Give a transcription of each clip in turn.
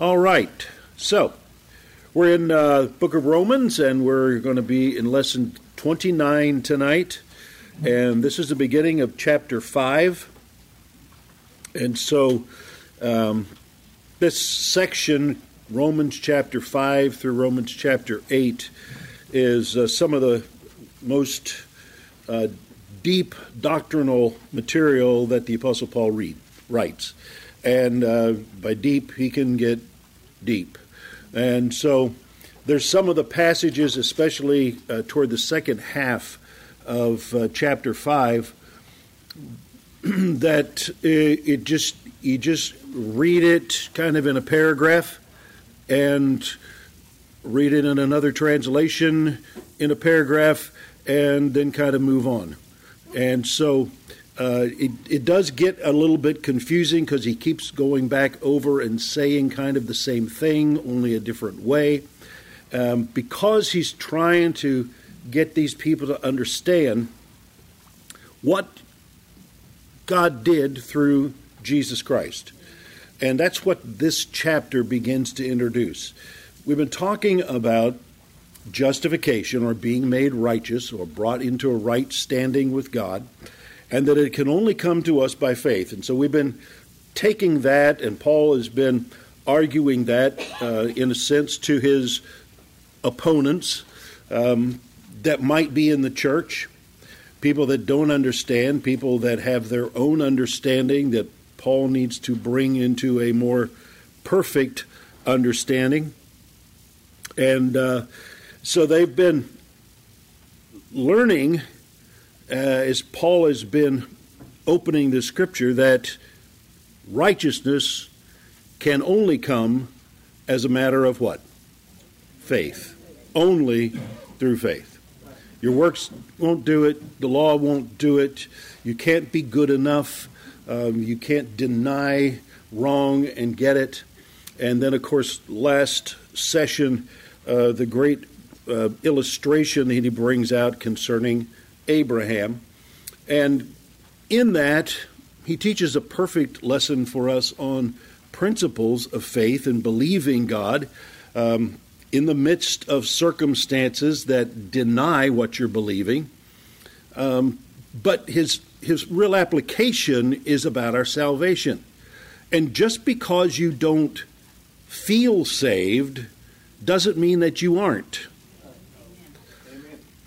All right. So, we're in uh, Book of Romans, and we're going to be in lesson 29 tonight. And this is the beginning of chapter 5. And so, um, this section, Romans chapter 5 through Romans chapter 8, is uh, some of the most uh, deep doctrinal material that the Apostle Paul read, writes. And uh, by deep, he can get deep. And so there's some of the passages, especially uh, toward the second half of uh, chapter 5, that it, it just you just read it kind of in a paragraph and read it in another translation in a paragraph and then kind of move on. And so uh, it, it does get a little bit confusing because he keeps going back over and saying kind of the same thing, only a different way. Um, because he's trying to get these people to understand what God did through Jesus Christ. And that's what this chapter begins to introduce. We've been talking about justification or being made righteous or brought into a right standing with God and that it can only come to us by faith. And so we've been taking that, and Paul has been arguing that, uh, in a sense, to his opponents um, that might be in the church, people that don't understand, people that have their own understanding that Paul needs to bring into a more perfect understanding. And uh, so they've been learning uh, as Paul has been opening the scripture, that righteousness can only come as a matter of what? Faith. Only through faith. Your works won't do it, the law won't do it, you can't be good enough, um, you can't deny wrong and get it. And then, of course, last session, uh, the great uh, illustration that he brings out concerning Abraham. And in that, he teaches a perfect lesson for us on principles of faith and believing God um, in the midst of circumstances that deny what you're believing. Um, but his, his real application is about our salvation. And just because you don't feel saved doesn't mean that you aren't.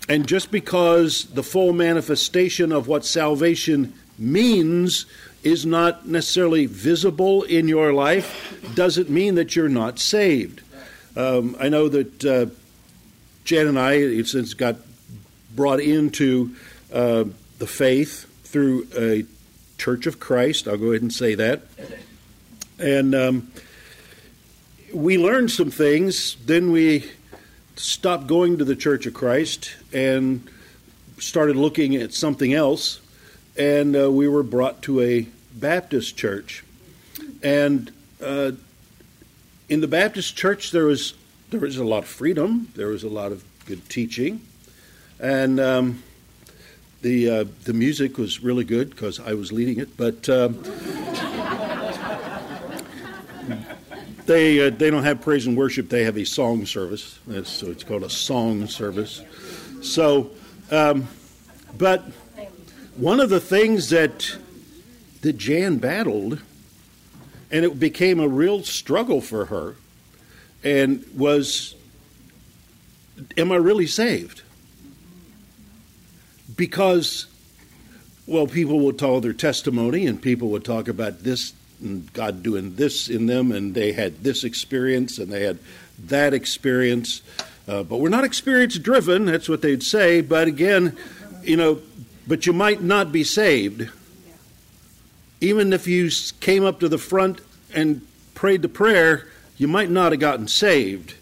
And just because the full manifestation of what salvation means is not necessarily visible in your life doesn't mean that you're not saved. Um, I know that uh, Jan and I, since got brought into uh, the faith through a Church of Christ, I'll go ahead and say that. And um, we learned some things. Then we stopped going to the Church of Christ and started looking at something else, and uh, we were brought to a Baptist church. And uh, in the Baptist church, there was there was a lot of freedom. There was a lot of good teaching, and um, the uh, the music was really good because I was leading it. But um, they uh, they don't have praise and worship. They have a song service. So it's called a song service. So, um, but one of the things that that Jan battled, and it became a real struggle for her, and was, am I really saved? Because, well, people would tell their testimony, and people would talk about this and God doing this in them, and they had this experience and they had that experience. Uh, but we're not experience driven, that's what they'd say. But again, you know, but you might not be saved. Even if you came up to the front and prayed the prayer, you might not have gotten saved.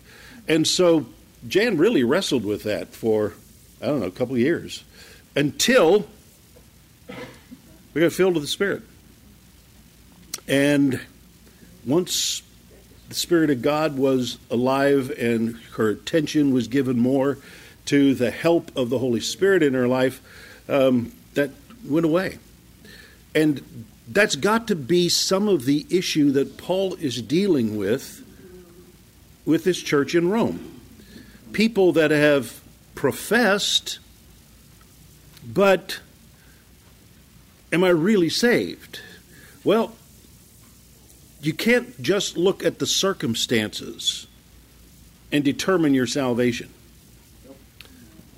And so Jan really wrestled with that for, I don't know, a couple years until we got filled with the Spirit. And once the Spirit of God was alive and her attention was given more to the help of the Holy Spirit in her life, um, that went away. And that's got to be some of the issue that Paul is dealing with with this church in Rome. People that have professed, but am I really saved? Well, you can't just look at the circumstances and determine your salvation.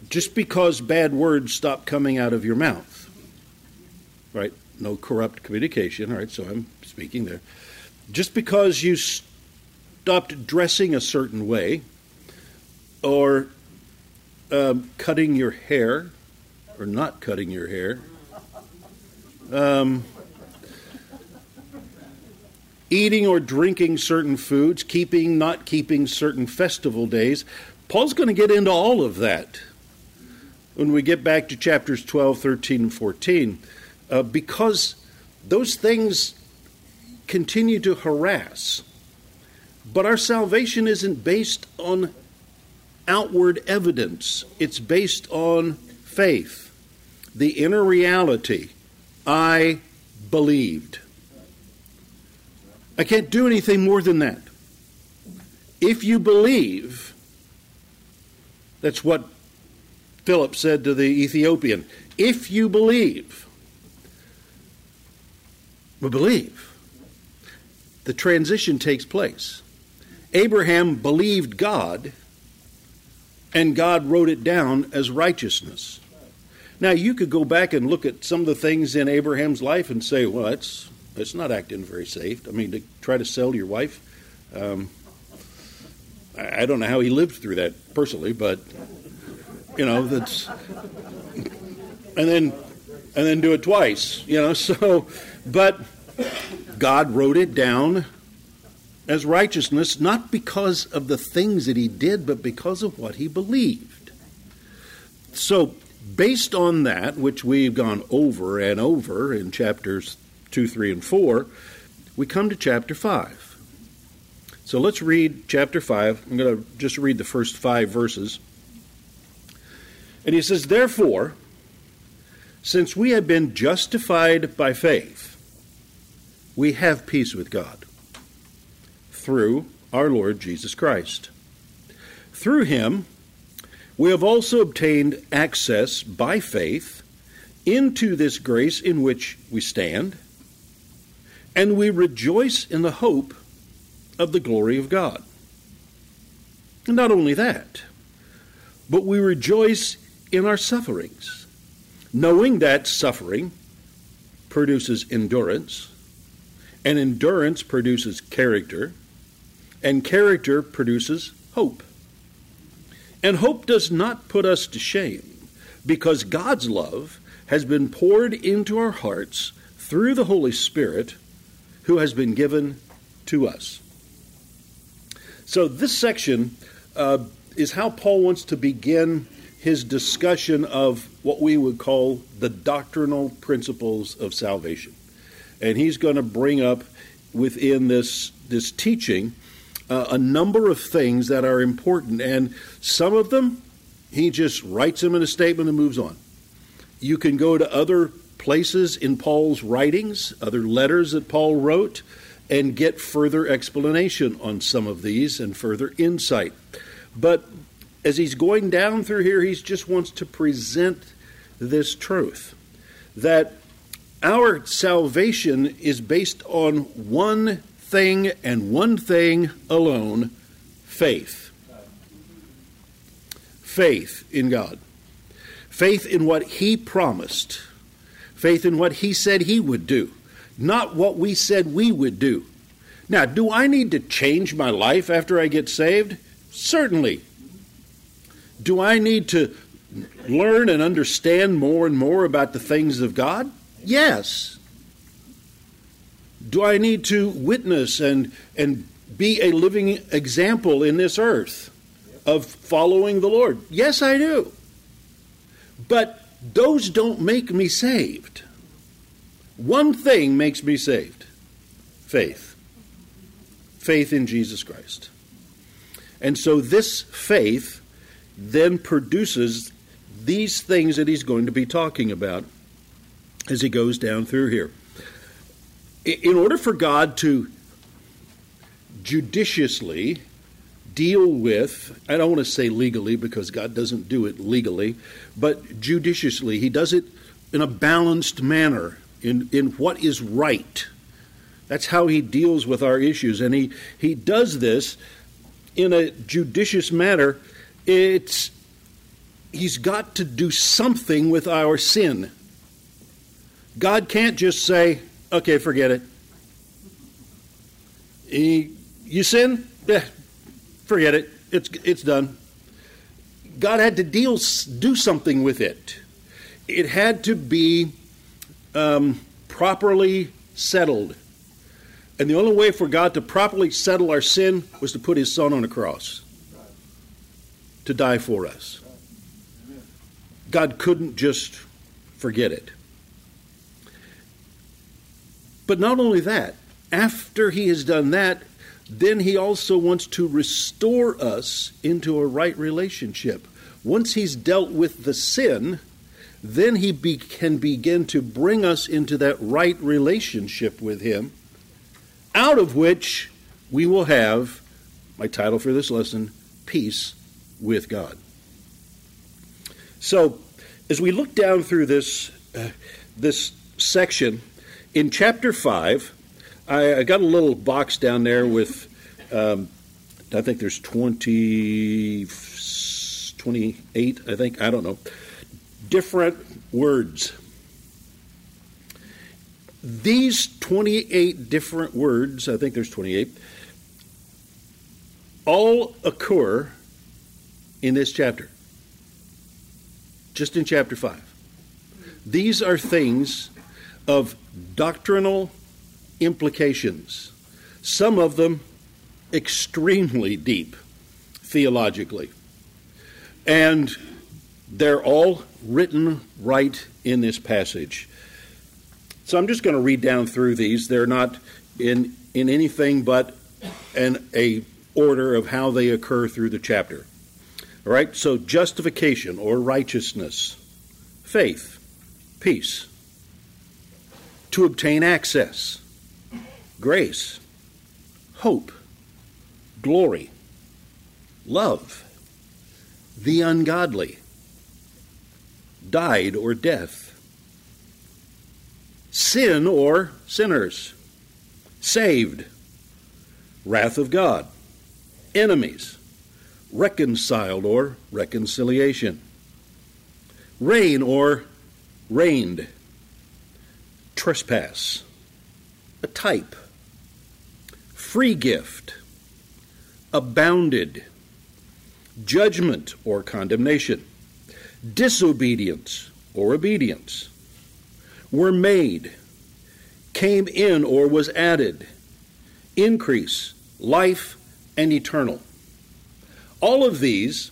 Just because bad words stop coming out of your mouth, right? No corrupt communication, all right? So I'm speaking there. Just because you stopped dressing a certain way or um, cutting your hair or not cutting your hair, um, eating or drinking certain foods, keeping, not keeping certain festival days. Paul's going to get into all of that when we get back to chapters 12, 13, and 14, uh, because those things continue to harass. But our salvation isn't based on outward evidence, it's based on faith, the inner reality. I believed. I can't do anything more than that. If you believe, that's what Philip said to the Ethiopian. If you believe, we believe. The transition takes place. Abraham believed God, and God wrote it down as righteousness. Now, you could go back and look at some of the things in Abraham's life and say, well, that's it's not acting very safe. I mean, to try to sell your wife. Um, I don't know how he lived through that personally, but you know that's, and then and then do it twice. You know, so but God wrote it down as righteousness, not because of the things that he did, but because of what he believed. So, based on that, which we've gone over and over in chapters 2, 3, and 4, we come to chapter 5. So let's read chapter 5. I'm going to just read the first five verses. And he says, Therefore, since we have been justified by faith, we have peace with God through our Lord Jesus Christ. Through him, we have also obtained access by faith into this grace in which we stand and we rejoice in the hope of the glory of God. And not only that, but we rejoice in our sufferings, knowing that suffering produces endurance, and endurance produces character, and character produces hope. And hope does not put us to shame, because God's love has been poured into our hearts through the Holy Spirit who has been given to us. So, this section uh, is how Paul wants to begin his discussion of what we would call the doctrinal principles of salvation. And he's going to bring up within this, this teaching uh, a number of things that are important. And some of them, he just writes them in a statement and moves on. You can go to other places in Paul's writings, other letters that Paul wrote, and get further explanation on some of these and further insight. But as he's going down through here, he just wants to present this truth that our salvation is based on one thing and one thing alone faith. Faith in God. Faith in what He promised faith in what He said He would do, not what we said we would do. Now, do I need to change my life after I get saved? Certainly. Do I need to learn and understand more and more about the things of God? Yes. Do I need to witness and, and be a living example in this earth of following the Lord? Yes, I do. But those don't make me saved. One thing makes me saved faith. Faith in Jesus Christ. And so this faith then produces these things that he's going to be talking about as he goes down through here. In order for God to judiciously deal with, I don't want to say legally because God doesn't do it legally, but judiciously. He does it in a balanced manner, in, in what is right. That's how he deals with our issues. And he, he does this in a judicious manner. It's, he's got to do something with our sin. God can't just say, okay, forget it. He, you sin? Yeah, forget it. It's, it's done. God had to deal, do something with it. It had to be um, properly settled. And the only way for God to properly settle our sin was to put his son on a cross to die for us. God couldn't just forget it. But not only that, after he has done that, then he also wants to restore us into a right relationship. Once he's dealt with the sin, then he be, can begin to bring us into that right relationship with him, out of which we will have, my title for this lesson, Peace with God. So, as we look down through this, uh, this section, in chapter 5, I, I, got a little box down there with, um, I think there's 20, 28, I think, I don't know, different words. These 28 different words, I think there's 28, all occur in this chapter, just in chapter 5. These are things of doctrinal implications, some of them extremely deep theologically. And they're all written right in this passage. So I'm just going to read down through these. They're not in, in anything but an a order of how they occur through the chapter. All right, so justification or righteousness, faith, peace, to obtain access, grace, hope, glory, love, the ungodly, died or death, sin or sinners, saved, wrath of God, enemies, reconciled or reconciliation, reign or reigned. Trespass, a type, free gift, abounded, judgment or condemnation, disobedience or obedience, were made, came in or was added, increase, life, and eternal. All of these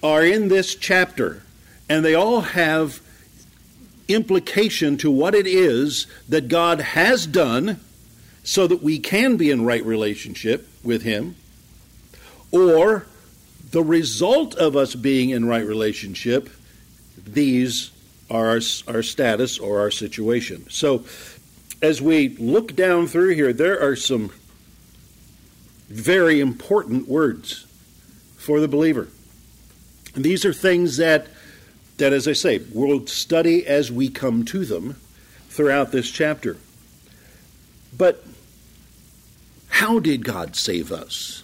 are in this chapter, and they all have implication to what it is that God has done so that we can be in right relationship with Him, or the result of us being in right relationship, these are our, our status or our situation. So, as we look down through here, there are some very important words for the believer. And these are things that that, as I say, we'll study as we come to them throughout this chapter. But how did God save us?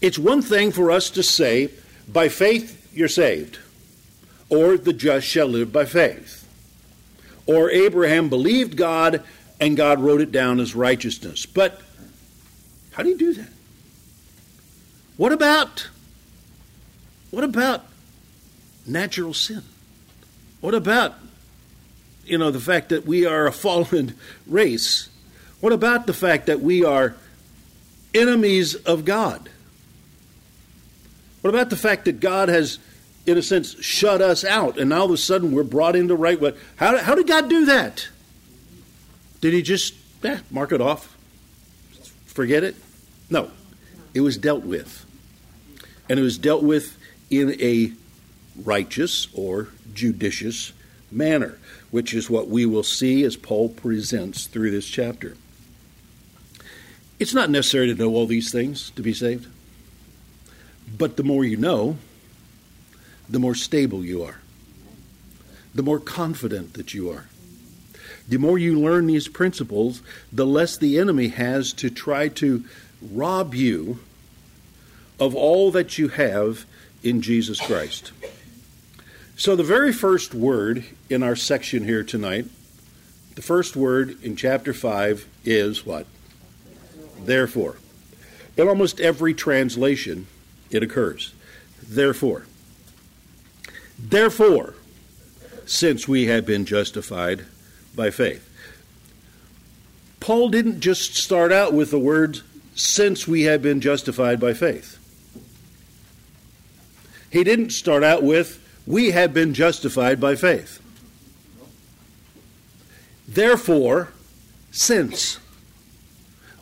It's one thing for us to say, by faith you're saved, or the just shall live by faith, or Abraham believed God and God wrote it down as righteousness. But how do you do that? What about what about natural sin? What about, you know, the fact that we are a fallen race? What about the fact that we are enemies of God? What about the fact that God has, in a sense, shut us out and now all of a sudden we're brought into right way? How, how did God do that? Did he just eh, mark it off? Forget it? No. It was dealt with. And it was dealt with in a righteous or judicious manner, which is what we will see as Paul presents through this chapter. It's not necessary to know all these things to be saved. But the more you know, the more stable you are, the more confident that you are. The more you learn these principles, the less the enemy has to try to rob you of all that you have in Jesus Christ. So, the very first word in our section here tonight, the first word in chapter 5 is what? Therefore. In almost every translation, it occurs. Therefore. Therefore, since we have been justified by faith. Paul didn't just start out with the words, since we have been justified by faith. He didn't start out with, we have been justified by faith. Therefore, since,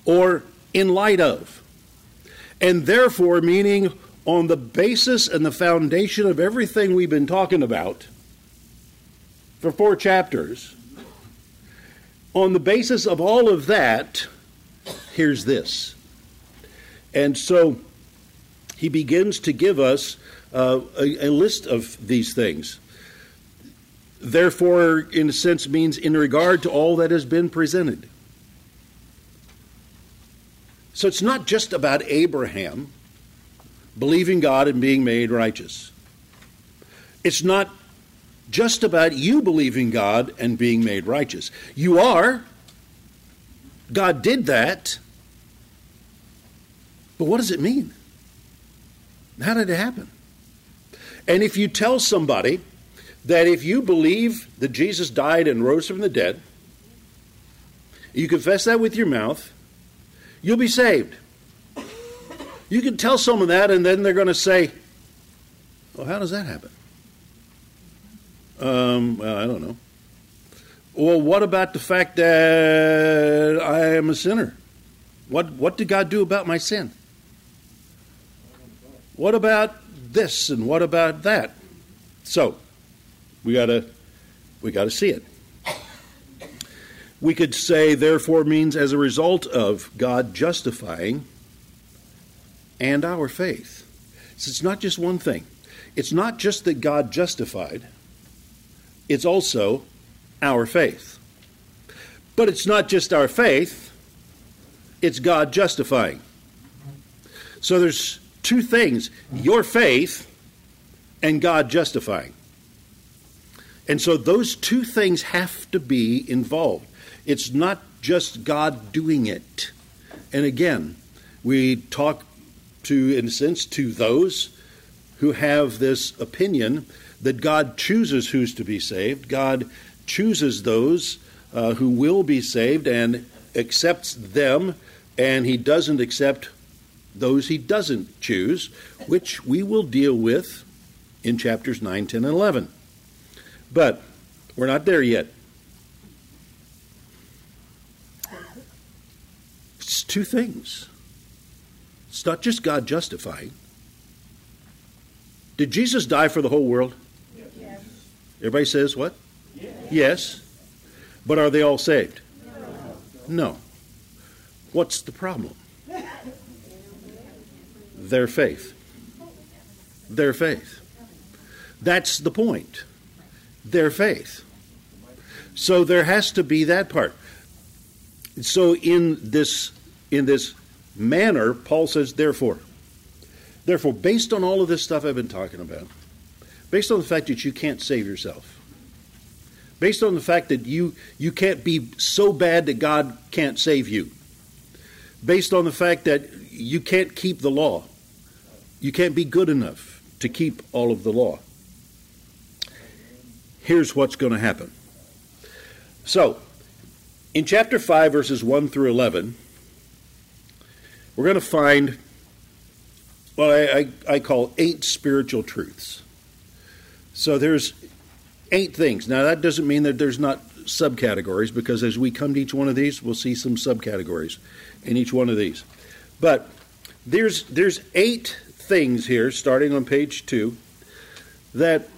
or in light of. And therefore, meaning on the basis and the foundation of everything we've been talking about for four chapters, on the basis of all of that, here's this. And so he begins to give us uh, a, a list of these things. Therefore, in a sense, means in regard to all that has been presented. So it's not just about Abraham believing God and being made righteous. It's not just about you believing God and being made righteous. You are. God did that. But what does it mean? How did it happen? And if you tell somebody that if you believe that Jesus died and rose from the dead, you confess that with your mouth, you'll be saved. You can tell someone that, and then they're going to say, Well, how does that happen? Um, well, I don't know. Well, what about the fact that I am a sinner? What, what did God do about my sin? What about this and what about that? So, we gotta we gotta see it. We could say, therefore, means as a result of God justifying and our faith. So it's not just one thing. It's not just that God justified, it's also our faith. But it's not just our faith, it's God justifying. So there's two things your faith and God justifying. And so those two things have to be involved. It's not just God doing it. And again, we talk to, in a sense, to those who have this opinion that God chooses who's to be saved. God chooses those uh, who will be saved and accepts them, and He doesn't accept those He doesn't choose, which we will deal with in chapters 9, 10, and 11. But we're not there yet. It's two things. It's not just God justifying. Did Jesus die for the whole world? Yes. Everybody says what? Yes. yes. But are they all saved? No. no. What's the problem? Their faith. Their faith. That's the point. Their faith. So there has to be that part. So in this in this manner, Paul says, therefore. Therefore, based on all of this stuff I've been talking about, based on the fact that you can't save yourself, based on the fact that you, you can't be so bad that God can't save you, based on the fact that you can't keep the law, you can't be good enough to keep all of the law. Here's what's going to happen. So, in chapter 5, verses 1 through 11, we're going to find what I, I, I call eight spiritual truths. So there's eight things. Now, that doesn't mean that there's not subcategories, because as we come to each one of these, we'll see some subcategories in each one of these. But there's, there's eight things here, starting on page two, that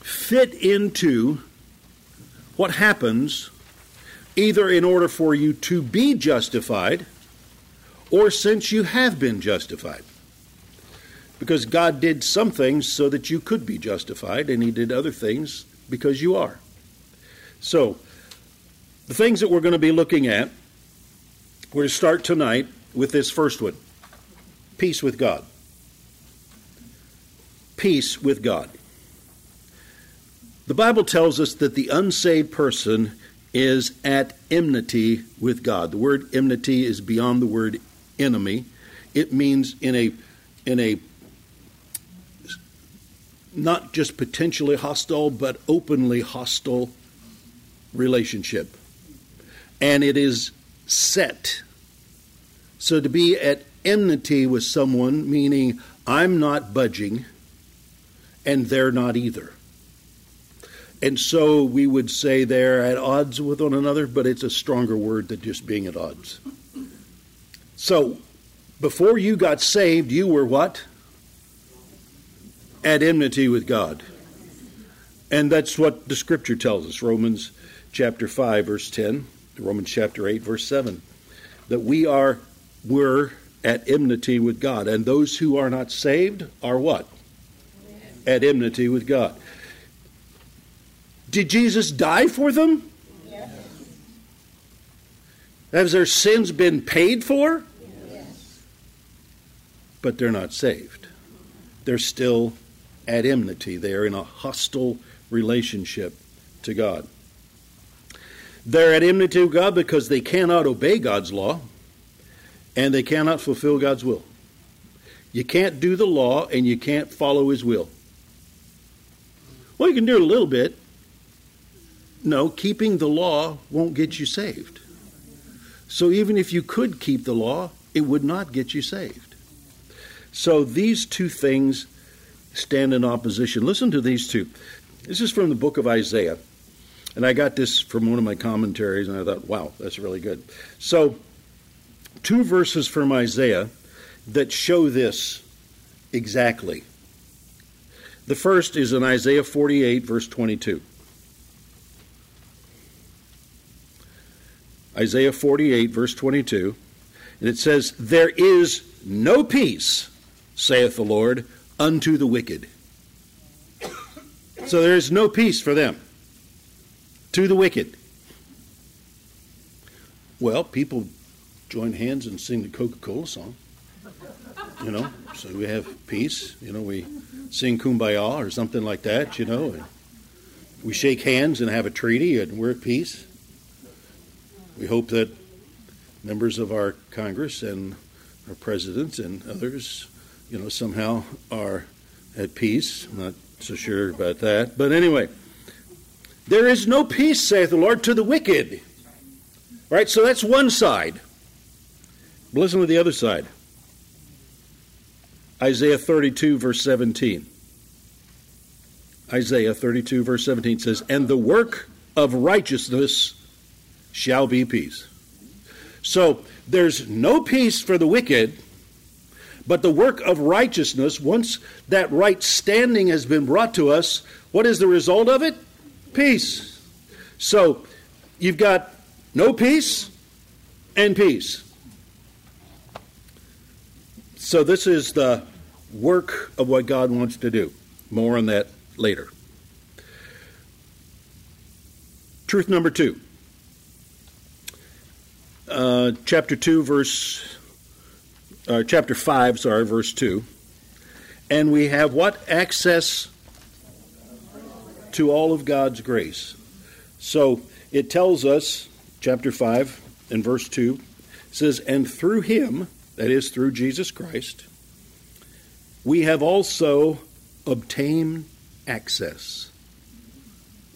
fit into what happens either in order for you to be justified or since you have been justified. Because God did some things so that you could be justified, and He did other things because you are. So, the things that we're going to be looking at, we're to start tonight with this first one peace with God. Peace with God. The Bible tells us that the unsaved person is at enmity with God. The word enmity is beyond the word enemy. It means in a in a not just potentially hostile but openly hostile relationship. And it is set. So to be at enmity with someone meaning I'm not budging and they're not either. And so we would say they're at odds with one another, but it's a stronger word than just being at odds. So, before you got saved, you were what? At enmity with God. And that's what the scripture tells us Romans chapter 5, verse 10, Romans chapter 8, verse 7. That we are, were at enmity with God. And those who are not saved are what? At enmity with God. Did Jesus die for them? Has their sins been paid for? Yes. But they're not saved. They're still at enmity. They are in a hostile relationship to God. They're at enmity to God because they cannot obey God's law and they cannot fulfill God's will. You can't do the law and you can't follow His will. Well, you can do it a little bit, no, keeping the law won't get you saved. So even if you could keep the law, it would not get you saved. So these two things stand in opposition. Listen to these two. This is from the book of Isaiah. And I got this from one of my commentaries, and I thought, wow, that's really good. So, two verses from Isaiah that show this exactly. The first is in Isaiah 48, verse 22. Isaiah 48, verse 22. And it says, There is no peace, saith the Lord, unto the wicked. So there is no peace for them, to the wicked. Well, people join hands and sing the Coca Cola song. You know, so we have peace. You know, we sing Kumbaya or something like that, you know. we shake hands and have a treaty and we're at peace. We hope that members of our Congress and our presidents and others, you know, somehow are at peace. I'm not so sure about that. But anyway, there is no peace, saith the Lord, to the wicked. Right? So that's one side. But listen to the other side. Isaiah 32, verse 17. Isaiah 32, verse 17 says, And the work of righteousness shall be peace. So there's no peace for the wicked, but the work of righteousness, once that right standing has been brought to us, what is the result of it? Peace. So you've got no peace and peace. So this is the work of what God wants to do. More on that later. Truth number two uh, chapter 2, verse, uh, chapter 5, sorry, verse 2. And we have what? Access to all of God's grace. So it tells us, chapter 5 and verse 2, says, And through him, that is, through Jesus Christ, we have also obtained access.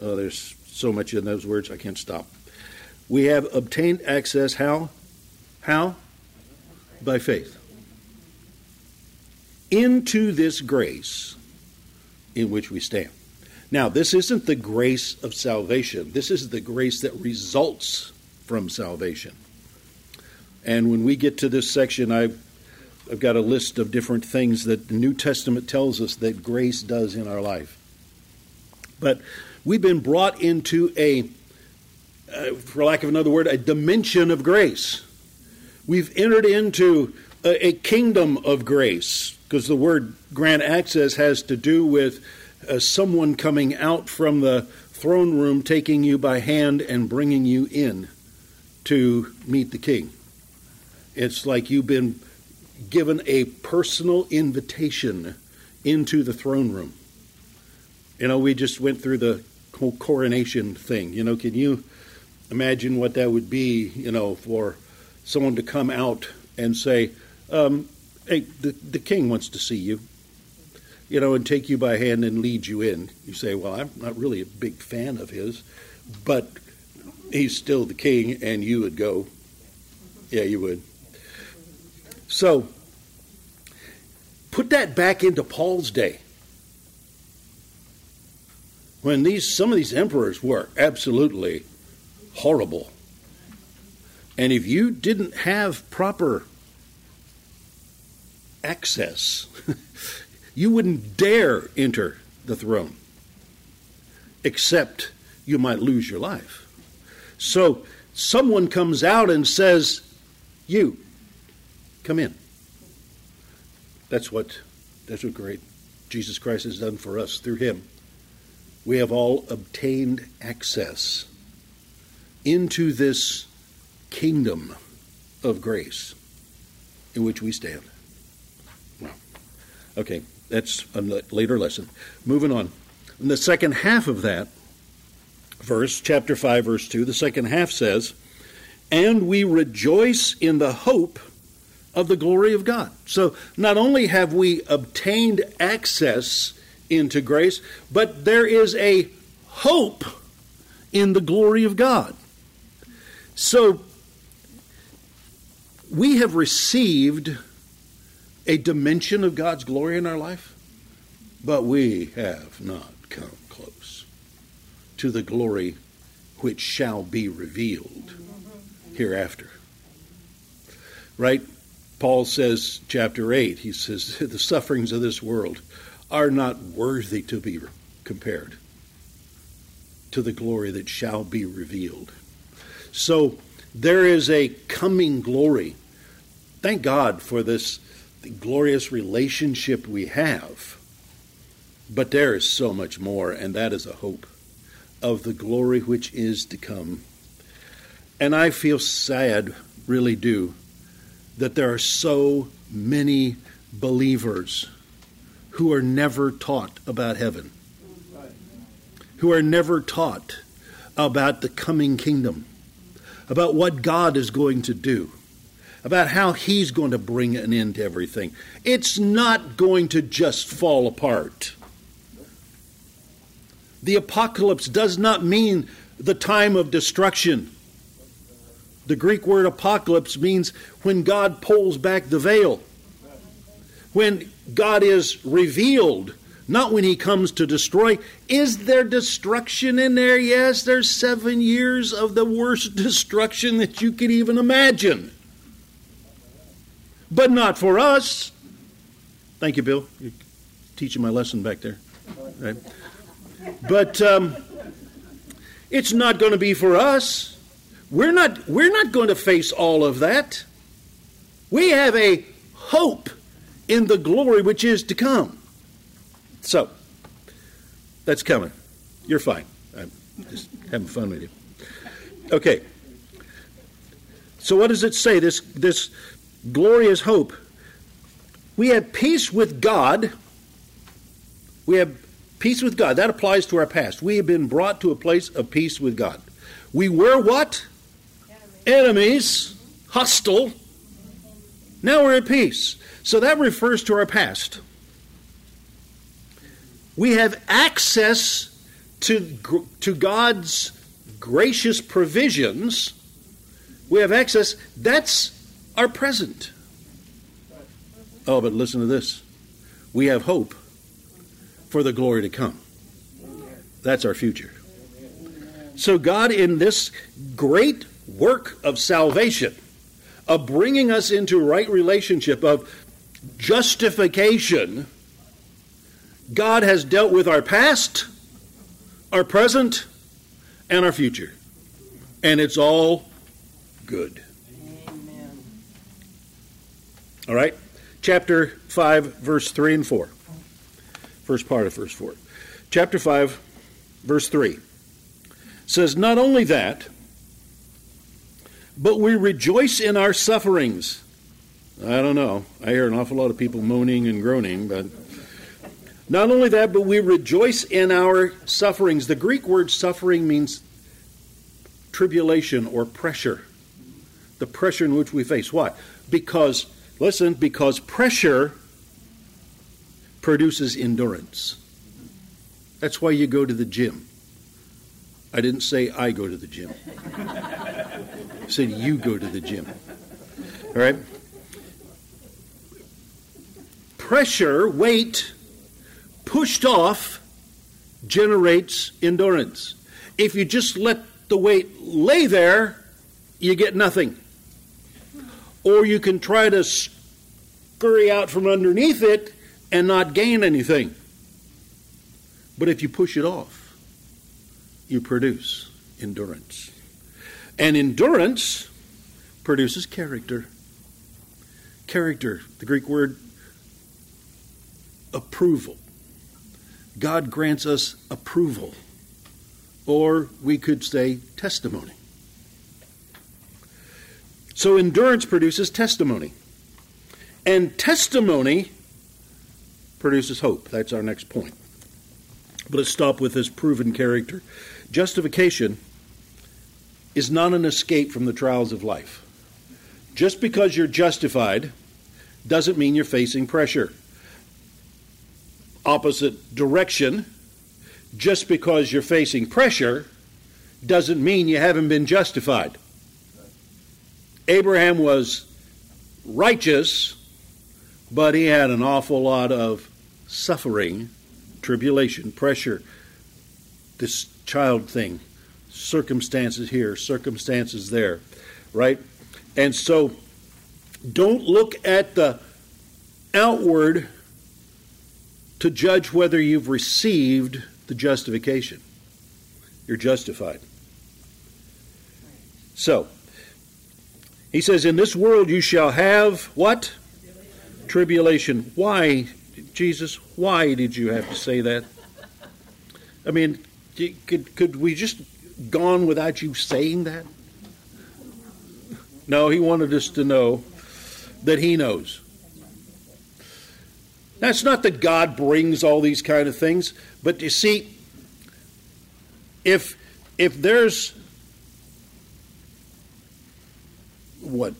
Oh, there's so much in those words, I can't stop. We have obtained access how? How? By faith. Into this grace in which we stand. Now, this isn't the grace of salvation. This is the grace that results from salvation. And when we get to this section, I've, I've got a list of different things that the New Testament tells us that grace does in our life. But we've been brought into a uh, for lack of another word, a dimension of grace. We've entered into a, a kingdom of grace because the word grant access has to do with uh, someone coming out from the throne room, taking you by hand and bringing you in to meet the king. It's like you've been given a personal invitation into the throne room. You know, we just went through the whole coronation thing. You know, can you imagine what that would be, you know, for someone to come out and say, um, hey, the, the king wants to see you, you know, and take you by hand and lead you in. You say, well, I'm not really a big fan of his, but he's still the king, and you would go. Yeah, you would. So, put that back into Paul's day. When these some of these emperors were absolutely horrible. And if you didn't have proper access, you wouldn't dare enter the throne, except you might lose your life. So someone comes out and says, You, come in. That's what that's what great Jesus Christ has done for us through him. We have all obtained access into this kingdom of grace in which we stand. Well, okay, that's a later lesson. Moving on. In the second half of that verse, chapter 5, verse 2, the second half says, And we rejoice in the hope of the glory of God. So not only have we obtained access into grace, but there is a hope in the glory of God. So we have received a dimension of God's glory in our life, but we have not come close to the glory which shall be revealed hereafter. Right? Paul says, chapter 8, he says, the sufferings of this world are not worthy to be compared to the glory that shall be revealed. So there is a coming glory. Thank God for this glorious relationship we have. But there is so much more, and that is a hope of the glory which is to come. And I feel sad, really do, that there are so many believers who are never taught about heaven, who are never taught about the coming kingdom about what God is going to do, about how He's going to bring an end to everything. It's not going to just fall apart. The apocalypse does not mean the time of destruction. The Greek word apocalypse means when God pulls back the veil, when God is revealed not when he comes to destroy. Is there destruction in there? Yes, there's seven years of the worst destruction that you could even imagine. But not for us. Thank you, Bill. You're teaching my lesson back there. Right. But um, it's not going to be for us. We're not, we're not going to face all of that. We have a hope in the glory which is to come. So, that's coming. You're fine. I'm just having fun with you. Okay. So, what does it say? This, this glorious hope. We have peace with God. We have peace with God. That applies to our past. We have been brought to a place of peace with God. We were what? Enemies, Enemies hostile. Now we're at peace. So that refers to our past we have access to, to God's gracious provisions. We have access. That's our present. Oh, but listen to this. We have hope for the glory to come. That's our future. So, God, in this great work of salvation, of bringing us into right relationship, of justification, God has dealt with our past, our present, and our future. And it's all good. Amen. All right? chapter 5, verse 3 and 4. First part of verse 4. Chapter 5, verse 3 says, Not only that, but we rejoice in our sufferings. I don't know. I hear an awful lot of people moaning and groaning, but not only that, but we rejoice in our sufferings. The Greek word suffering means tribulation or pressure. The pressure in which we face. Why? Because, listen, because pressure produces endurance. That's why you go to the gym. I didn't say I go to the gym. I said you go to the gym. All right? Pressure, weight, pushed off generates endurance. If you just let the weight lay there, you get nothing. Or you can try to scurry out from underneath it and not gain anything. But if you push it off, you produce endurance. And endurance produces character. Character, the Greek word approval. God grants us approval, or we could say testimony. So endurance produces testimony. And testimony produces hope. That's our next point. But let's stop with this proven character. Justification is not an escape from the trials of life. Just because you're justified doesn't mean you're facing pressure opposite direction just because you're facing pressure doesn't mean you haven't been justified. Abraham was righteous, but he had an awful lot of suffering, tribulation, pressure, this child thing, circumstances here, circumstances there, right? And so don't look at the outward to judge whether you've received the justification. You're justified. So, he says, In this world you shall have what? Tribulation. Why, Jesus, why did you have to say that? I mean, could, could we just gone without you saying that? No, he wanted us to know that he knows. Now, it's not that God brings all these kind of things, but you see, if if there's what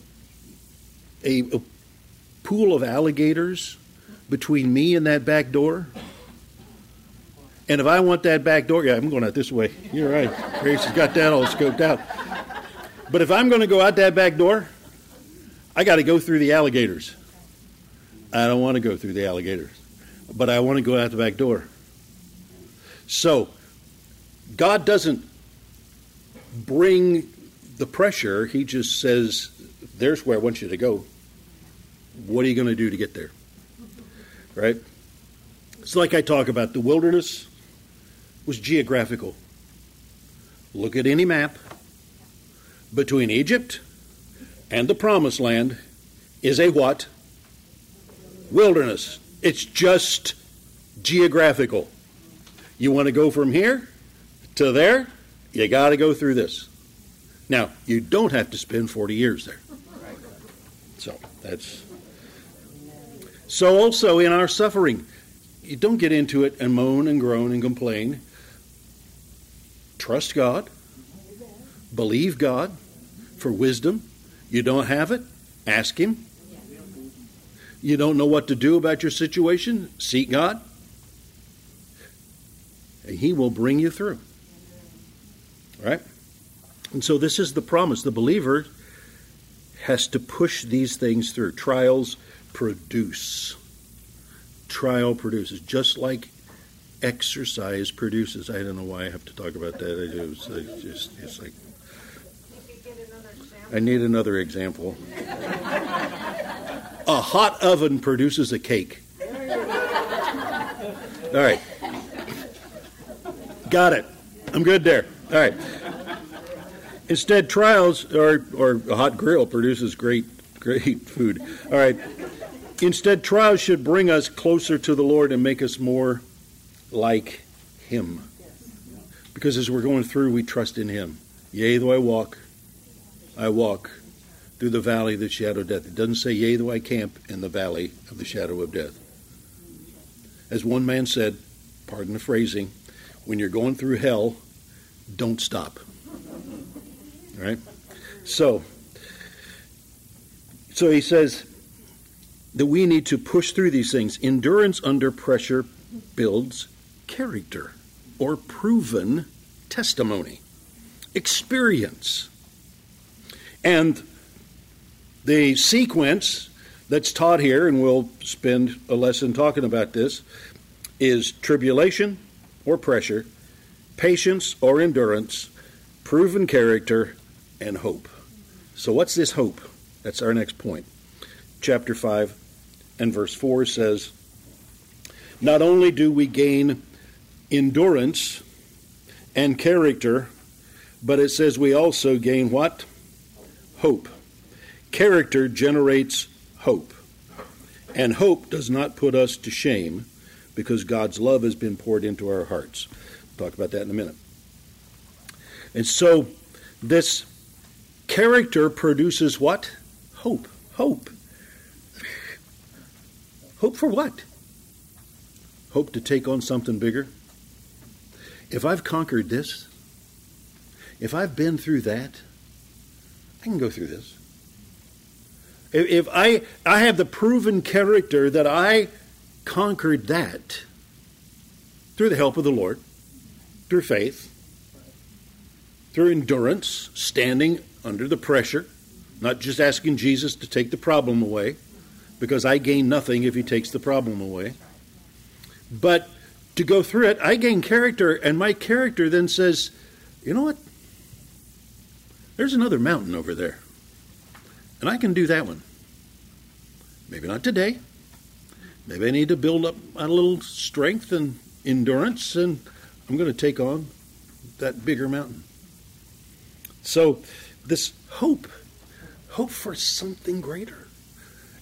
a, a pool of alligators between me and that back door, and if I want that back door, yeah, I'm going out this way. You're right. Grace has got that all scoped out. But if I'm going to go out that back door, I got to go through the alligators. I don't want to go through the alligators, but I want to go out the back door. So, God doesn't bring the pressure, He just says, There's where I want you to go. What are you going to do to get there? Right? It's like I talk about the wilderness was geographical. Look at any map. Between Egypt and the promised land is a what? Wilderness. It's just geographical. You want to go from here to there, you got to go through this. Now, you don't have to spend 40 years there. So, that's. So, also in our suffering, you don't get into it and moan and groan and complain. Trust God, believe God for wisdom. You don't have it, ask Him. You don't know what to do about your situation? Seek God. And He will bring you through. Right? And so this is the promise. The believer has to push these things through. Trials produce. Trial produces. Just like exercise produces. I don't know why I have to talk about that. I do. It's, just, it's like. I need another example. A hot oven produces a cake. All right. Got it. I'm good there. All right. Instead, trials or, or a hot grill produces great, great food. All right. Instead, trials should bring us closer to the Lord and make us more like Him. Because as we're going through, we trust in Him. Yea, though I walk, I walk through the valley of the shadow of death. It doesn't say, Yea, though I camp in the valley of the shadow of death. As one man said, pardon the phrasing, when you're going through hell, don't stop. All right? So, so he says that we need to push through these things. Endurance under pressure builds character or proven testimony, experience. And the sequence that's taught here, and we'll spend a lesson talking about this, is tribulation or pressure, patience or endurance, proven character, and hope. So, what's this hope? That's our next point. Chapter 5 and verse 4 says, Not only do we gain endurance and character, but it says we also gain what? Hope. Character generates hope. And hope does not put us to shame because God's love has been poured into our hearts. We'll talk about that in a minute. And so this character produces what? Hope. Hope. Hope for what? Hope to take on something bigger. If I've conquered this, if I've been through that, I can go through this. If, I I have the proven character that I conquered that through the help of the Lord, through faith, through endurance, standing under the pressure, not just asking Jesus to take the problem away, because I gain nothing if he takes the problem away. But to go through it, I gain character, and my character then says, you know what? There's another mountain over there. And I can do that one. Maybe not today. Maybe I need to build up a little strength and endurance, and I'm going to take on that bigger mountain. So, this hope, hope for something greater.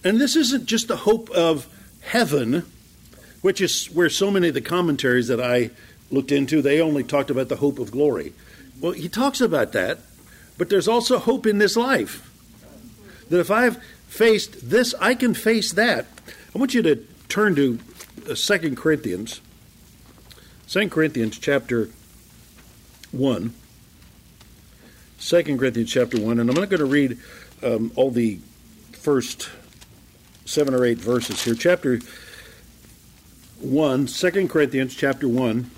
And this isn't just the hope of heaven, which is where so many of the commentaries that I looked into, they only talked about the hope of glory. Well, he talks about that, but there's also hope in this life. That if I've faced this, I can face that. I want you to turn to uh, Second Corinthians, Second Corinthians chapter 1. 2 Corinthians chapter 1, and I'm not going to read um, all the first seven or eight verses here. Chapter 1, 2 Corinthians chapter 1,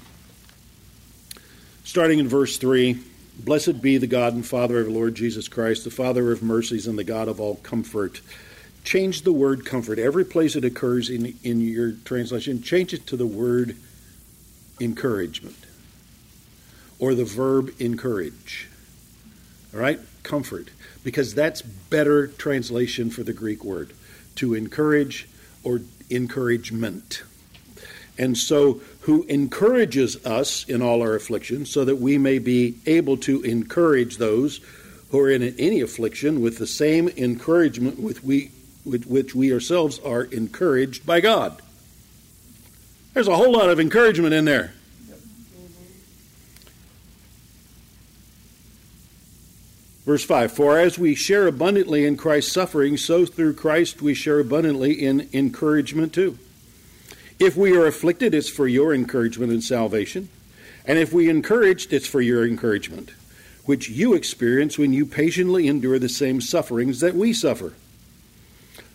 starting in verse 3. Blessed be the God and Father of Lord Jesus Christ, the Father of mercies and the God of all comfort. Change the word comfort. Every place it occurs in, in your translation, change it to the word encouragement or the verb encourage. All right? Comfort. Because that's better translation for the Greek word to encourage or encouragement. And so, who encourages us in all our afflictions, so that we may be able to encourage those who are in any affliction with the same encouragement with, we, with which we ourselves are encouraged by God. There's a whole lot of encouragement in there. Verse 5 For as we share abundantly in Christ's suffering, so through Christ we share abundantly in encouragement too. If we are afflicted, it's for your encouragement and salvation. And if we encouraged, it's for your encouragement, which you experience when you patiently endure the same sufferings that we suffer.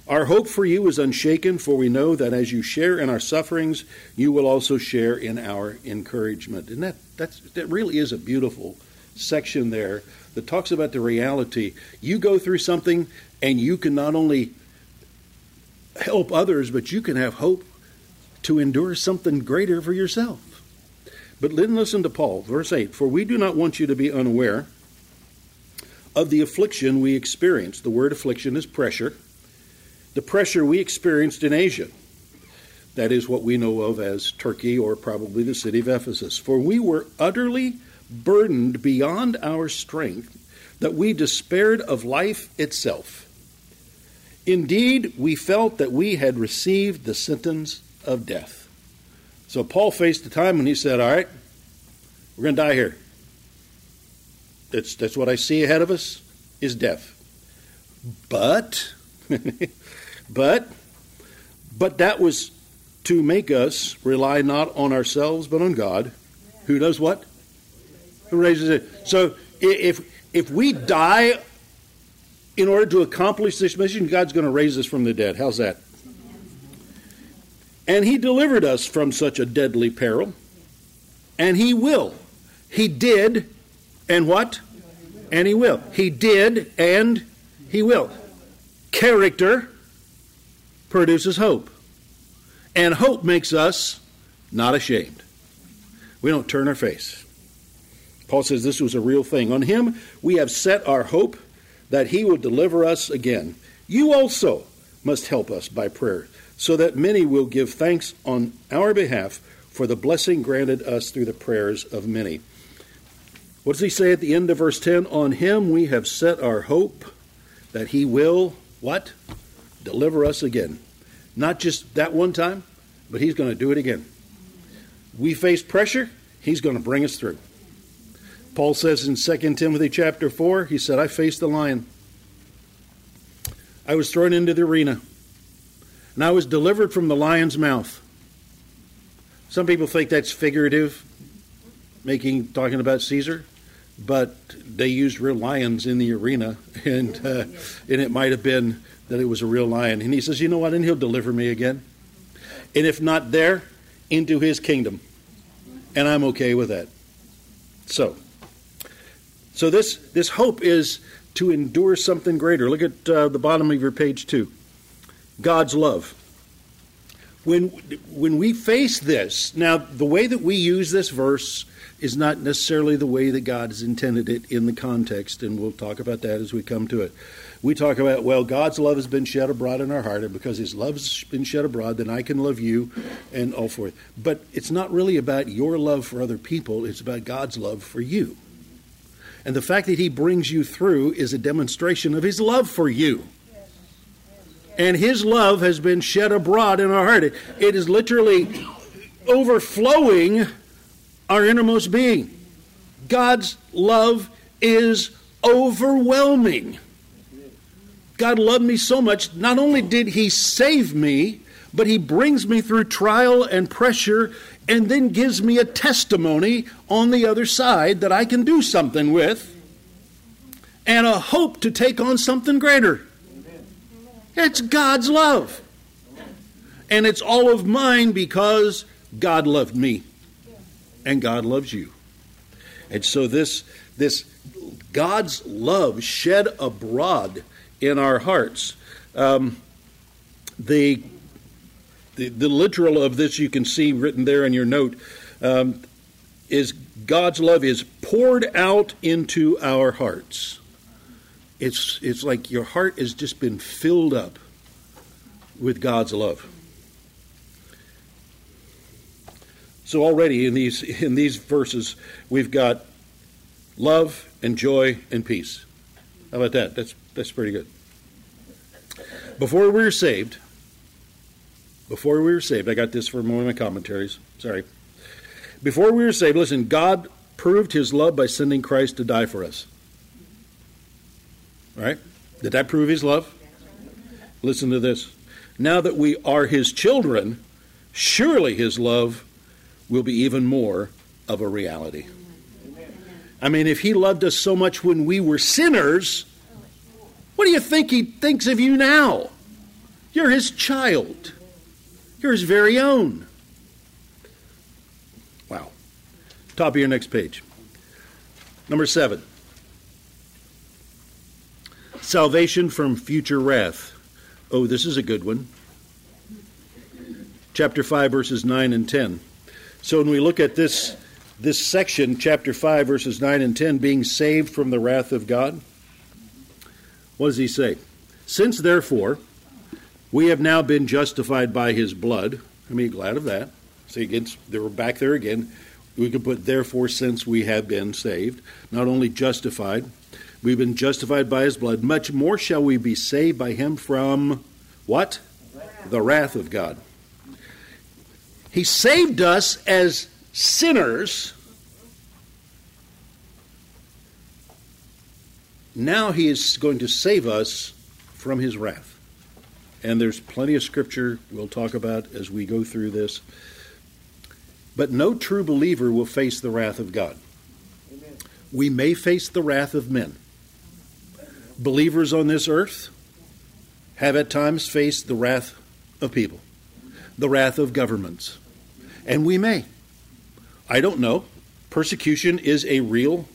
Our hope for you is unshaken, for we know that as you share in our sufferings, you will also share in our encouragement. And that, that's, that really is a beautiful section there that talks about the reality. You go through something and you can not only help others, but you can have hope to endure something greater for yourself. But then listen to Paul, verse 8 For we do not want you to be unaware of the affliction we experienced. The word affliction is pressure. The pressure we experienced in Asia. That is what we know of as Turkey or probably the city of Ephesus. For we were utterly burdened beyond our strength that we despaired of life itself. Indeed, we felt that we had received the sentence of death. So Paul faced a time when he said, All right, we're going to die here. That's, that's what I see ahead of us is death. But, but, but that was to make us rely not on ourselves but on God, who does what? Who raises it. So if if we die in order to accomplish this mission, God's going to raise us from the dead. How's that? And He delivered us from such a deadly peril, and He will. He did, and what? And He will. He did, and He will. Character produces hope, and hope makes us not ashamed. We don't turn our face. Paul says this was a real thing. On him we have set our hope that he will deliver us again. You also must help us by prayer, so that many will give thanks on our behalf for the blessing granted us through the prayers of many. What does he say at the end of verse 10? On him we have set our hope that he will, what? Deliver us again. Not just that one time, but he's going to do it again. We face pressure, he's going to bring us through. Paul says in 2 Timothy chapter 4, he said, I faced the lion. I was thrown into the arena, and I was delivered from the lion's mouth. Some people think that's figurative, making talking about Caesar, but they used real lions in the arena, and uh, and it might have been that it was a real lion. And he says, you know what? And he'll deliver me again, and if not there, into his kingdom, and I'm okay with that. So. So this this hope is to endure something greater. Look at uh, the bottom of your page two. God's love. When when we face this, now the way that we use this verse is not necessarily the way that God has intended it in the context, and we'll talk about that as we come to it. We talk about, well, God's love has been shed abroad in our heart, and because His love's been shed abroad, then I can love you, and all forth. But it's not really about your love for other people, it's about God's love for you. And the fact that he brings you through is a demonstration of his love for you. And his love has been shed abroad in our heart. It, it is literally overflowing our innermost being. God's love is overwhelming. God loved me so much, not only did he save me, but he brings me through trial and pressure and then gives me a testimony on the other side that I can do something with and a hope to take on something greater. It's God's love. And it's all of mine because God loved me and God loves you. And so this this God's love shed abroad in our hearts. Um, the the, the literal of this you can see written there in your note um, is God's love is poured out into our hearts. It's, it's like your heart has just been filled up with God's love. So already in these in these verses we've got love and joy and peace. How about that? That's that's pretty good. Before we were saved, before we were saved, I got this from one of my commentaries. Sorry. Before we were saved, listen, God proved his love by sending Christ to die for us. Right? Did that prove his love? Listen to this. Now that we are his children, surely his love will be even more of a reality. I mean, if he loved us so much when we were sinners, what do you think he thinks of you now? You're his child. You're his very own. Wow. Top of your next page. Number seven salvation from future wrath. Oh, this is a good one. Chapter 5, verses 9 and 10. So when we look at this, this section, chapter 5, verses 9 and 10, being saved from the wrath of God, what does he say? Since, therefore, we have now been justified by his blood. I mean, glad of that. See, again, they were back there again. We could put, therefore, since we have been saved, not only justified, We've been justified by his blood. Much more shall we be saved by him from what? The wrath of God. He saved us as sinners. Now he is going to save us from his wrath. And there's plenty of scripture we'll talk about as we go through this. But no true believer will face the wrath of God. Amen. We may face the wrath of men. Believers on this earth have at times faced the wrath of people, the wrath of governments. And we may. I don't know. Persecution is a real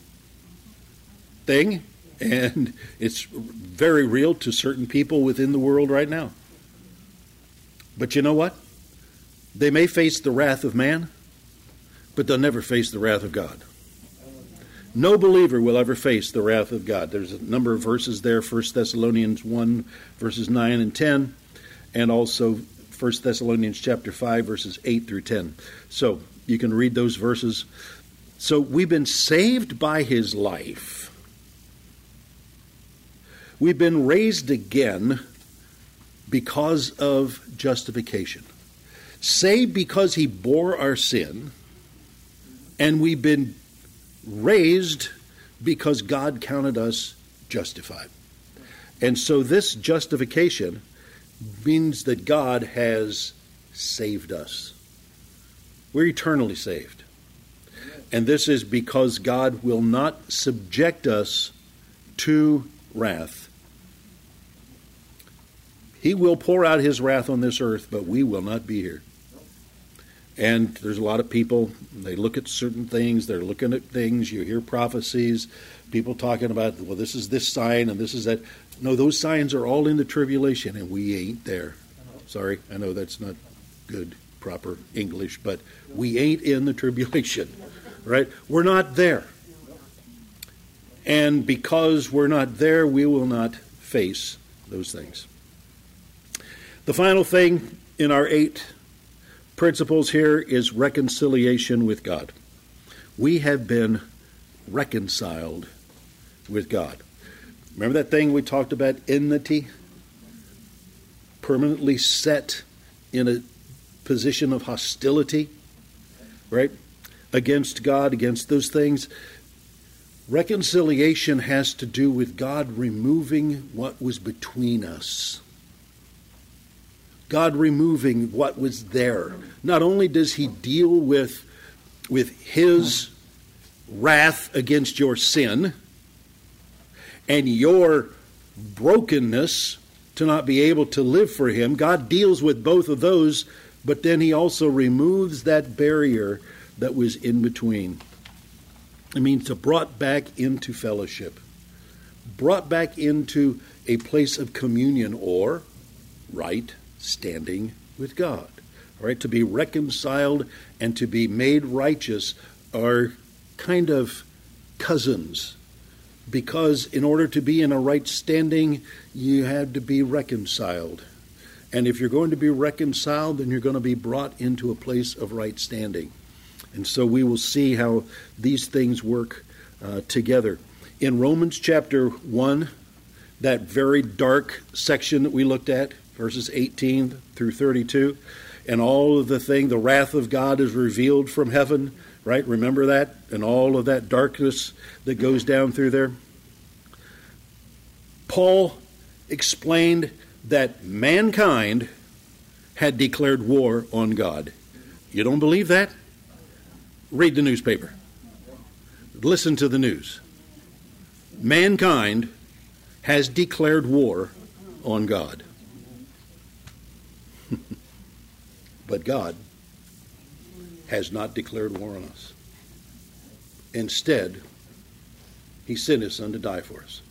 thing, and it's very real to certain people within the world right now. But you know what? They may face the wrath of man, but they'll never face the wrath of God. No believer will ever face the wrath of God. There's a number of verses there 1 Thessalonians 1, verses 9 and 10, and also 1 Thessalonians chapter 5, verses 8 through 10. So you can read those verses. So we've been saved by his life. We've been raised again because of justification. Saved because he bore our sin, and we've been raised because God counted us justified. And so this justification means that God has saved us. We're eternally saved. And this is because God will not subject us to wrath. He will pour out his wrath on this earth, but we will not be here. And there's a lot of people, they look at certain things, they're looking at things, you hear prophecies, people talking about, well, this is this sign and this is that. No, those signs are all in the tribulation, and we ain't there. Sorry, I know that's not good, proper English, but we ain't in the tribulation, right? We're not there. And because we're not there, we will not face those things. The final thing in our eight principles here is reconciliation with God. We have been reconciled with God. Remember that thing we talked about enmity? Permanently set in a position of hostility, right? Against God, against those things. Reconciliation has to do with God removing what was between us. God removing what was there. Not only does he deal with, with his wrath against your sin and your brokenness to not be able to live for him, God deals with both of those, but then he also removes that barrier that was in between. It means to brought back into fellowship, brought back into a place of communion or right standing with God. All right, to be reconciled and to be made righteous are kind of cousins because in order to be in a right standing, you have to be reconciled. And if you're going to be reconciled, then you're going to be brought into a place of right standing. And so we will see how these things work uh, together. In Romans chapter 1, that very dark section that we looked at, verses 18 through 32. And all of the thing, the wrath of God is revealed from heaven, right? Remember that? And all of that darkness that goes down through there. Paul explained that mankind had declared war on God. You don't believe that? Read the newspaper. Listen to the news. Mankind has declared war on God. But God has not declared war on us. Instead, He sent His Son to die for us.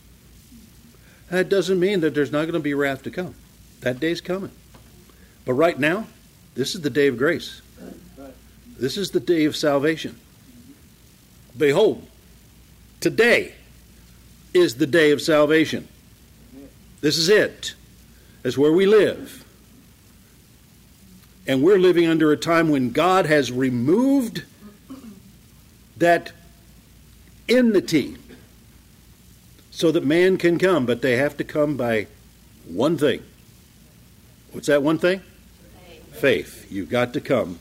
That doesn't mean that there's not going to be wrath to come. That day's coming. But right now, this is the day of grace. This is the day of salvation. Behold, today is the day of salvation. This is it. That's where we live. And we're living under a time when God has removed that enmity. so that man can come, but they have to come by one thing. What's that one thing? Faith. faith. You've got to come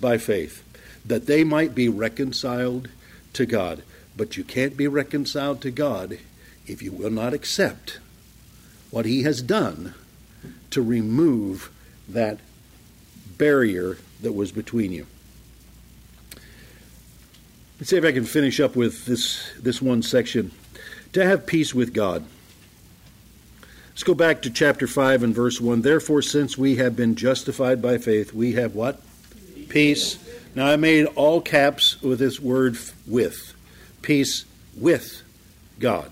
by faith, that they might be reconciled to God. But you can't be reconciled to God if you will not accept what He has done to remove that barrier that was between you. Let's see if I can finish up with this, this one section. To have peace with God. Let's go back to chapter 5 and verse 1. Therefore, since we have been justified by faith, we have what? Peace. Now, I made all caps with this word with. Peace with God.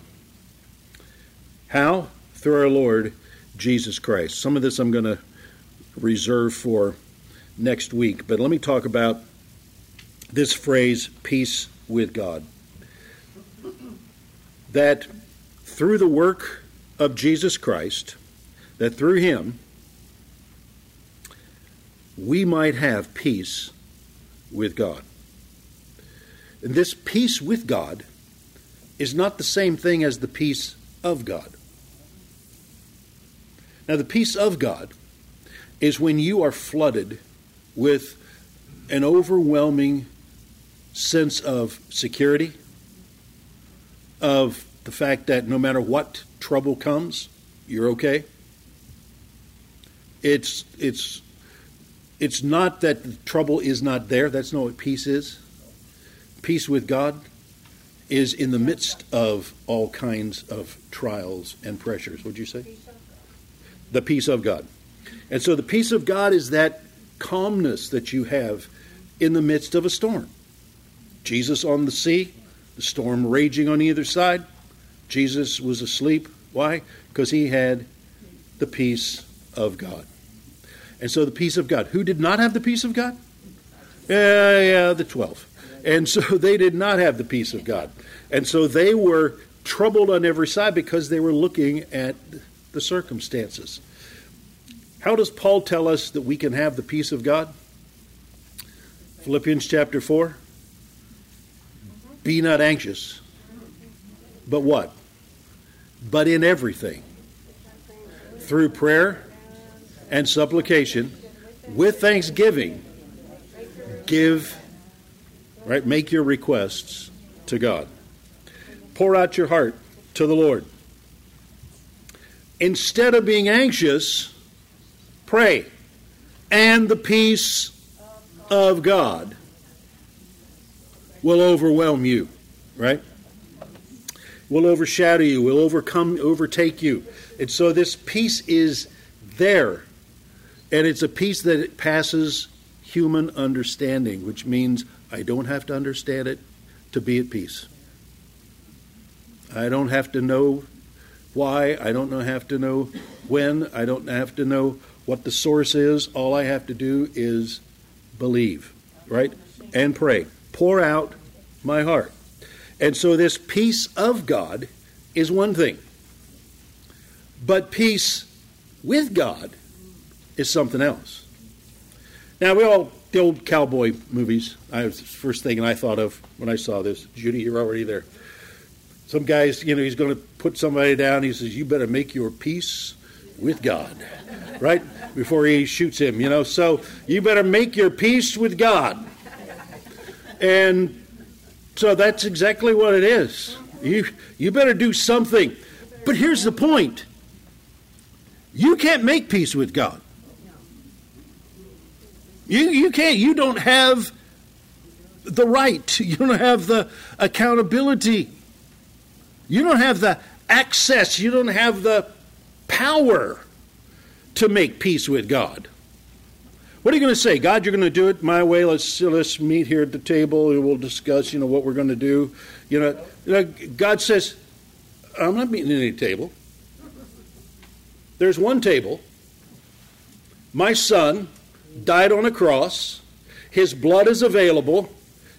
How? Through our Lord Jesus Christ. Some of this I'm going to reserve for next week, but let me talk about this phrase, peace with God. That through the work of Jesus Christ, that through Him, we might have peace with God. And this peace with God is not the same thing as the peace of God. Now, the peace of God is when you are flooded with an overwhelming sense of security, of the fact that no matter what trouble comes, you're okay. It's it's it's not that the trouble is not there. That's not what peace is. Peace with God is in the midst of all kinds of trials and pressures. Would you say? The peace of God. And so the peace of God is that calmness that you have in the midst of a storm. Jesus on the sea, the storm raging on either side. Jesus was asleep. Why? Because he had the peace of God. And so the peace of God. Who did not have the peace of God? Yeah, yeah, the 12. And so they did not have the peace of God. And so they were troubled on every side because they were looking at the circumstances. How does Paul tell us that we can have the peace of God? Philippians chapter 4. Be not anxious. But what? But in everything. Through prayer and supplication, with thanksgiving, give, right? Make your requests to God. Pour out your heart to the Lord. Instead of being anxious, pray. And the peace of God will overwhelm you, right? Will overshadow you, will overcome, overtake you. And so this peace is there. And it's a peace that passes human understanding, which means I don't have to understand it to be at peace. I don't have to know why. I don't have to know when. I don't have to know what the source is. All I have to do is believe, right? And pray pour out my heart. And so, this peace of God is one thing, but peace with God is something else. Now, we all, the old cowboy movies, I was the first thing I thought of when I saw this. Judy, you're already there. Some guys, you know, he's going to put somebody down. He says, You better make your peace with God, right? Before he shoots him, you know. So, you better make your peace with God. And so that's exactly what it is. You, you better do something. But here's the point you can't make peace with God. You, you can't. You don't have the right. You don't have the accountability. You don't have the access. You don't have the power to make peace with God. What are you going to say? God, you're going to do it my way. Let's let's meet here at the table and we'll discuss, you know, what we're going to do. You know, you know God says, I'm not meeting at any table. There's one table. My son died on a cross. His blood is available.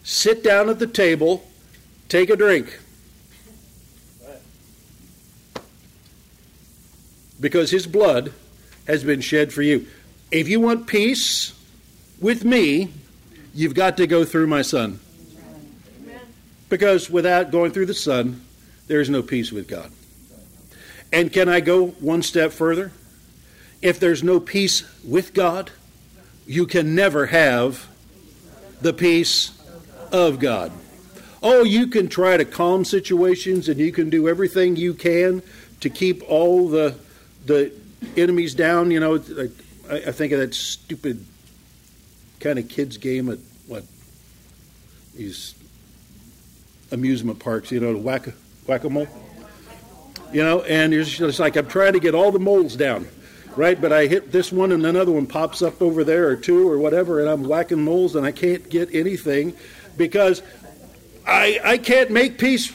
Sit down at the table. Take a drink. Because his blood has been shed for you. If you want peace with me, you've got to go through my son. Because without going through the son, there is no peace with God. And can I go one step further? If there's no peace with God, you can never have the peace of God. Oh, you can try to calm situations and you can do everything you can to keep all the the enemies down. You know, I, I think of that stupid kind of kids game at what these amusement parks. You know, whack whack a mole. You know, and it's just like I'm trying to get all the moles down, right? But I hit this one and another one pops up over there or two or whatever, and I'm whacking moles and I can't get anything because I I can't make peace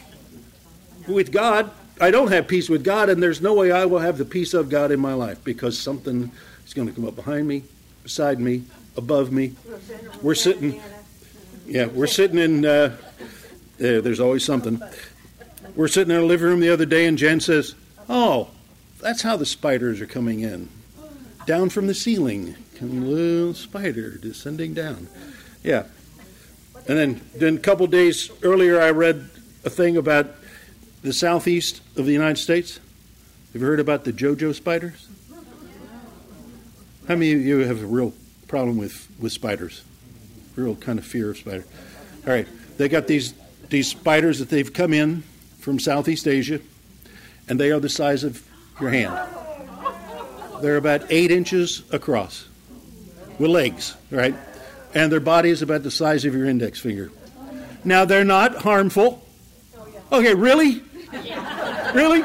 with God. I don't have peace with God, and there's no way I will have the peace of God in my life because something is going to come up behind me, beside me, above me. We're sitting, yeah, we're sitting in. Uh, there, there's always something. We're sitting in our living room the other day, and Jen says, "Oh, that's how the spiders are coming in, down from the ceiling. A little spider descending down." Yeah, and then then a couple days earlier, I read a thing about the southeast of the United States. Have you heard about the Joro spiders? How many of you have a real problem with, with spiders? Real kind of fear of spiders. All right, they got these these spiders that they've come in from Southeast Asia, and they are the size of your hand. They're about eight inches across, with legs, right? And their body is about the size of your index finger. Now they're not harmful. Okay, really? Really?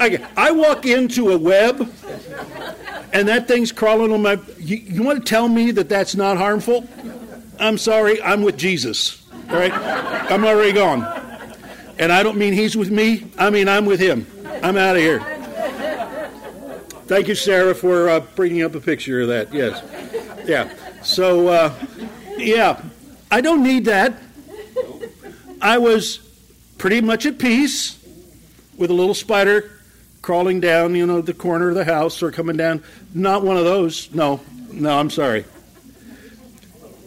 Okay, I walk into a web and that thing's crawling on my. You, you, want to tell me that that's not harmful? I'm sorry, I'm with Jesus. All right? I'm already gone. And I don't mean he's with me, I mean I'm with him. I'm out of here. Thank you, Sarah, for uh, bringing up a picture of that. Yes. Yeah. So, uh, yeah, I don't need that. I was pretty much at peace with a little spider crawling down, you know, the corner of the house or coming down. Not one of those. No, no, I'm sorry.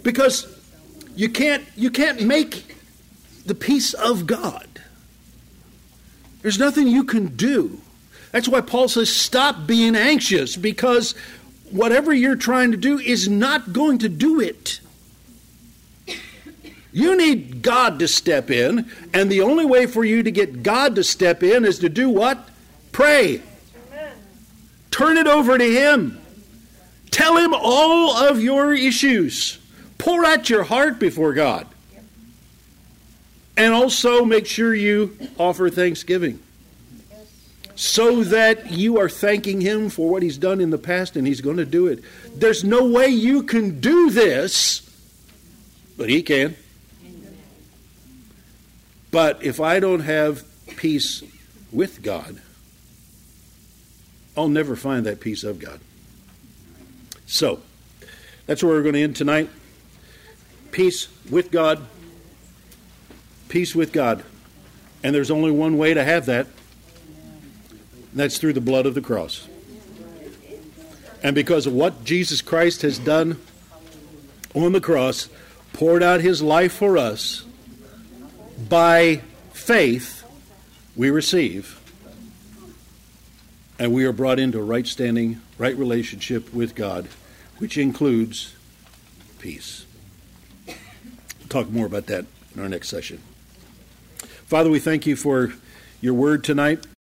Because you can't you can't make the peace of God. There's nothing you can do. That's why Paul says stop being anxious because whatever you're trying to do is not going to do it. You need God to step in, and the only way for you to get God to step in is to do what? Pray. Turn it over to Him. Tell Him all of your issues. Pour out your heart before God. And also make sure you offer thanksgiving so that you are thanking Him for what He's done in the past and He's going to do it. There's no way you can do this, but He can. But if I don't have peace with God, I'll never find that peace of God. So, that's where we're going to end tonight. Peace with God. Peace with God. And there's only one way to have that. that's through the blood of the cross. And because of what Jesus Christ has done on the cross, poured out his life for us, by faith we receive and we are brought into a right standing, right relationship with God, which includes peace. We'll talk more about that in our next session. Father, we thank you for your word tonight.